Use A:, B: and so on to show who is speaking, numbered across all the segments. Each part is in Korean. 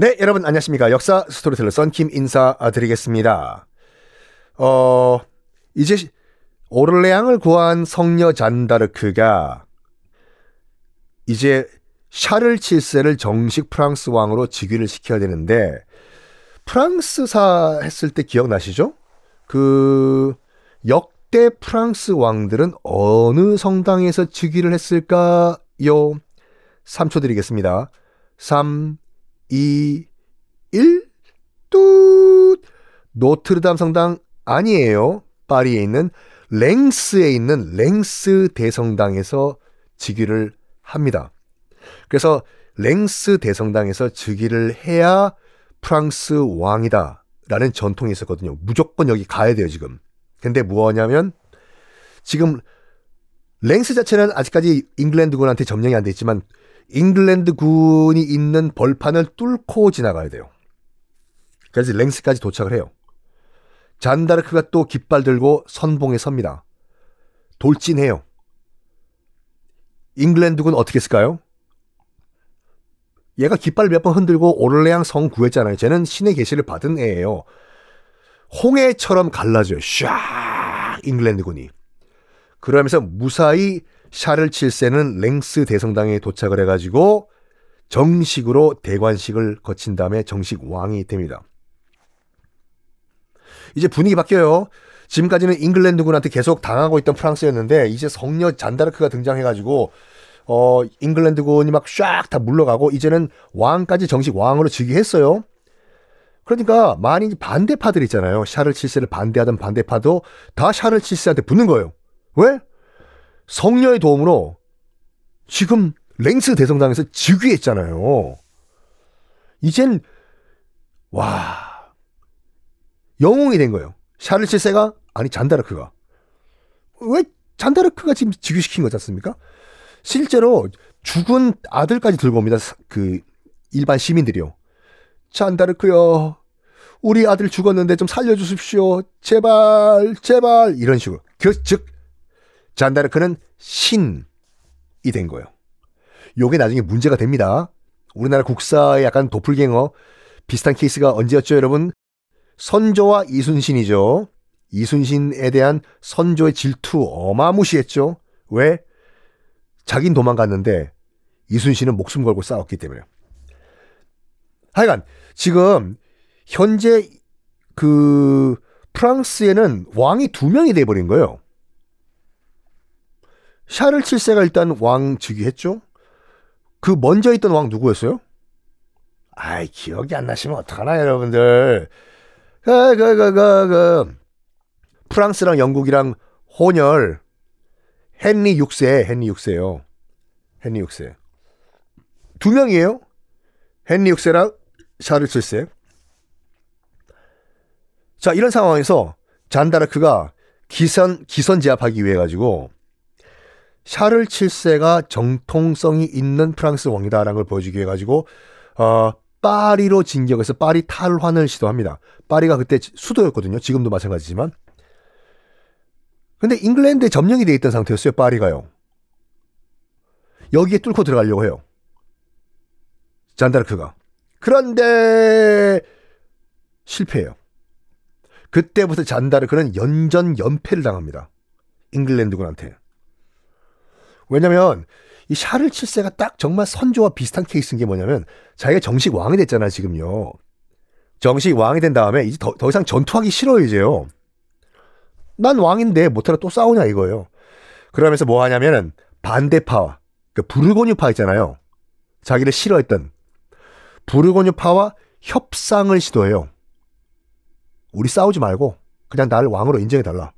A: 네, 여러분 안녕하십니까. 역사 스토리텔러 썬킴 인사드리겠습니다. 어, 이제 오를레앙을 구한 성녀 잔다르크가 이제 샤를 7세를 정식 프랑스 왕으로 즉위를 시켜야 되는데 프랑스사 했을 때 기억나시죠? 그 역대 프랑스 왕들은 어느 성당에서 즉위를 했을까요? 3초 드리겠습니다. 3 2, 1, 뚜 노트르담 성당 아니에요. 파리에 있는 랭스에 있는 랭스 대성당에서 즉위를 합니다. 그래서 랭스 대성당에서 즉위를 해야 프랑스 왕이다. 라는 전통이 있었거든요. 무조건 여기 가야 돼요, 지금. 근데 뭐냐면, 지금 랭스 자체는 아직까지 잉글랜드군한테 점령이 안 돼 있지만 잉글랜드 군이 있는 벌판을 뚫고 지나가야 돼요. 그래서 랭스까지 도착을 해요. 잔다르크가 또 깃발 들고 선봉에 섭니다. 돌진해요. 잉글랜드군 어떻게 했을까요? 얘가 깃발 몇 번 흔들고 오를레앙 성 구했잖아요. 쟤는 신의 계시를 받은 애예요. 홍해처럼 갈라져요. 샥 잉글랜드군이. 그러면서 무사히 샤를 7세는 랭스 대성당에 도착을 해가지고 정식으로 대관식을 거친 다음에 정식 왕이 됩니다. 이제 분위기 바뀌어요. 지금까지는 잉글랜드군한테 계속 당하고 있던 프랑스였는데 이제 성녀 잔다르크가 등장해가지고 어 잉글랜드군이 막샥다 물러가고 이제는 왕까지 정식 왕으로 즉위했어요. 그러니까 많이 반대파들 있잖아요. 샤를 7세를 반대하던 반대파도 다 샤를 7세한테 붙는 거예요. 왜? 성녀의 도움으로 지금 랭스 대성당에서 즉위했잖아요. 이젠 와 영웅이 된 거예요. 샤를 7세가 아니 잔다르크가 왜 잔다르크가 지금 즉위시킨 거지 않습니까? 실제로 죽은 아들까지 들고 옵니다. 그 일반 시민들이요. 잔다르크요. 우리 아들 죽었는데 좀 살려주십시오. 제발, 제발. 이런 식으로. 그, 즉, 잔다르크는 신이 된 거예요. 요게 나중에 문제가 됩니다. 우리나라 국사의 약간 도플갱어 비슷한 케이스가 언제였죠, 여러분? 선조와 이순신이죠. 이순신에 대한 선조의 질투 어마무시했죠. 왜? 자긴 도망갔는데 이순신은 목숨 걸고 싸웠기 때문에. 하여간 지금 현재 그 프랑스에는 왕이 두 명이 돼버린 거예요. 샤를 7세가 일단 왕 즉위했죠. 그 먼저 있던 왕 누구였어요? 아이 기억이 안 나시면 어떡하나 여러분들. 그, 그, 그, 그, 그. 프랑스랑 영국이랑 혼혈 헨리 6세, 헨리 6세요. 헨리 6세. 두 명이에요. 헨리 6세랑 샤를 7세. 자, 이런 상황에서 잔다르크가 기선 기선 제압하기 위해 가지고 샤를 7세가 정통성이 있는 프랑스 왕이다라는 걸 보여주기 위해 가지고 어, 파리로 진격해서 파리 탈환을 시도합니다. 파리가 그때 수도였거든요. 지금도 마찬가지지만. 근데 잉글랜드에 점령이 돼 있던 상태였어요. 파리가요. 여기에 뚫고 들어가려고 해요. 잔다르크가. 그런데 실패해요. 그때부터 잔다르크는 연전 연패를 당합니다. 잉글랜드군한테. 왜냐면 이 샤를 7세가 딱 정말 선조와 비슷한 케이스인 게 뭐냐면 자기가 정식 왕이 됐잖아 지금요. 정식 왕이 된 다음에 이제 더, 더 이상 전투하기 싫어요, 이제요. 난 왕인데 못하러 또 싸우냐 이거예요. 그러면서 뭐 하냐면은 반대파와 그 부르고뉴파 있잖아요. 자기를 싫어했던 부르고뉴파와 협상을 시도해요. 우리 싸우지 말고 그냥 나를 왕으로 인정해달라.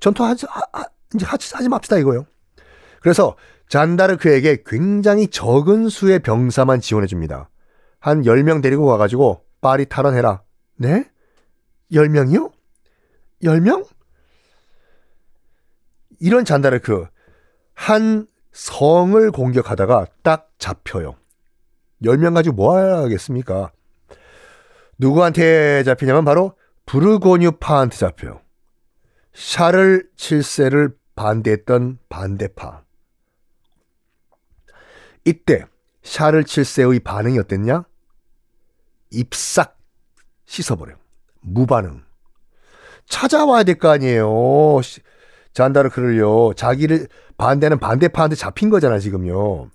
A: 전투하지, 하, 하, 이제 하지, 하지 맙시다 이거요. 그래서 잔다르크에게 굉장히 적은 수의 병사만 지원해 줍니다. 한 10명 데리고 가가지고 파리 탈환해라. 네? 10명이요? 10명? 이런 잔다르크 한 성을 공격하다가 딱 잡혀요. 10명 가지고 뭐 하겠습니까? 누구한테 잡히냐면 바로 부르고뉴파한테 잡혀요. 샤를 7세를 반대했던 반대파. 이때 샤를 7세의 반응이 어땠냐? 입싹 씻어버려. 무반응. 찾아와야 될 거 아니에요. 잔다르크를요. 자기를 반대하는 반대파한테 잡힌 거잖아, 지금요.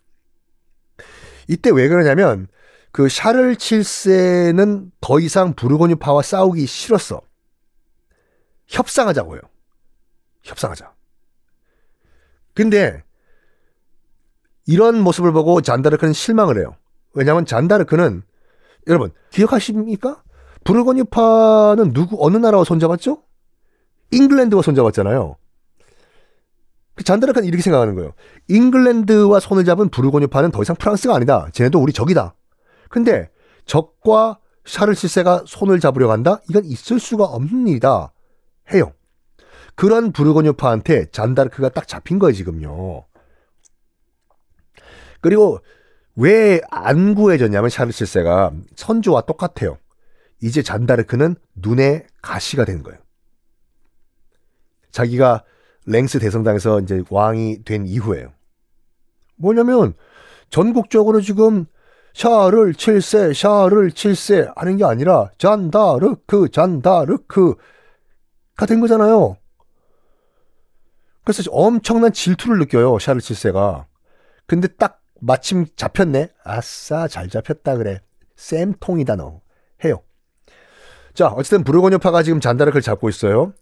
A: 이때 왜 그러냐면 그 샤를 7세는 더 이상 부르고뉴파와 싸우기 싫었어. 협상하자고요. 협상하자. 근데 이런 모습을 보고 잔다르크는 실망을 해요. 왜냐하면 잔다르크는 여러분 기억하십니까? 부르고뉴파는 누구 어느 나라와 손잡았죠? 잉글랜드와 손잡았잖아요. 그 잔다르크는 이렇게 생각하는 거예요. 잉글랜드와 손을 잡은 부르고뉴파는 더 이상 프랑스가 아니다. 쟤네도 우리 적이다. 근데 적과 샤를 실세가 손을 잡으려 간다? 이건 있을 수가 없습니다. 해요. 그런 부르고뉴파한테 잔다르크가 딱 잡힌 거예요, 지금요. 그리고 왜 안 구해졌냐면 샤를 실세가 선조와 똑같아요. 이제 잔다르크는 눈에 가시가 된 거예요. 자기가 랭스 대성당에서 이제 왕이 된 이후에요. 뭐냐면 전국적으로 지금 샤를 7세, 샤를 7세 하는 게 아니라 잔다르크, 잔다르크가 된 거잖아요. 그래서 엄청난 질투를 느껴요, 샤를 7세가. 근데 딱 마침 잡혔네. 아싸, 잘 잡혔다 그래. 쌤통이다 너. 해요. 자, 어쨌든 부르고뉴파가 지금 잔다르크를 잡고 있어요.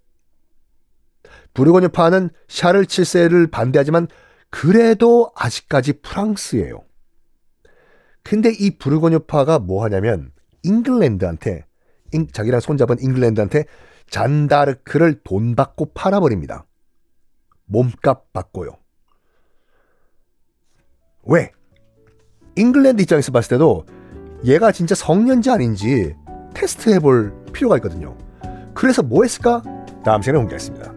A: 부르고뉴파는 샤를 7세를 반대하지만 그래도 아직까지 프랑스예요. 근데 이 부르고뉴파가 뭐 하냐면 잉글랜드한테 자기랑 손잡은 잉글랜드한테 잔다르크를 돈 받고 팔아버립니다. 몸값 받고요. 왜? 잉글랜드 입장에서 봤을 때도 얘가 진짜 성년지 아닌지 테스트 해 볼 필요가 있거든요. 그래서 뭐 했을까? 다음 시간에 공개하겠습니다.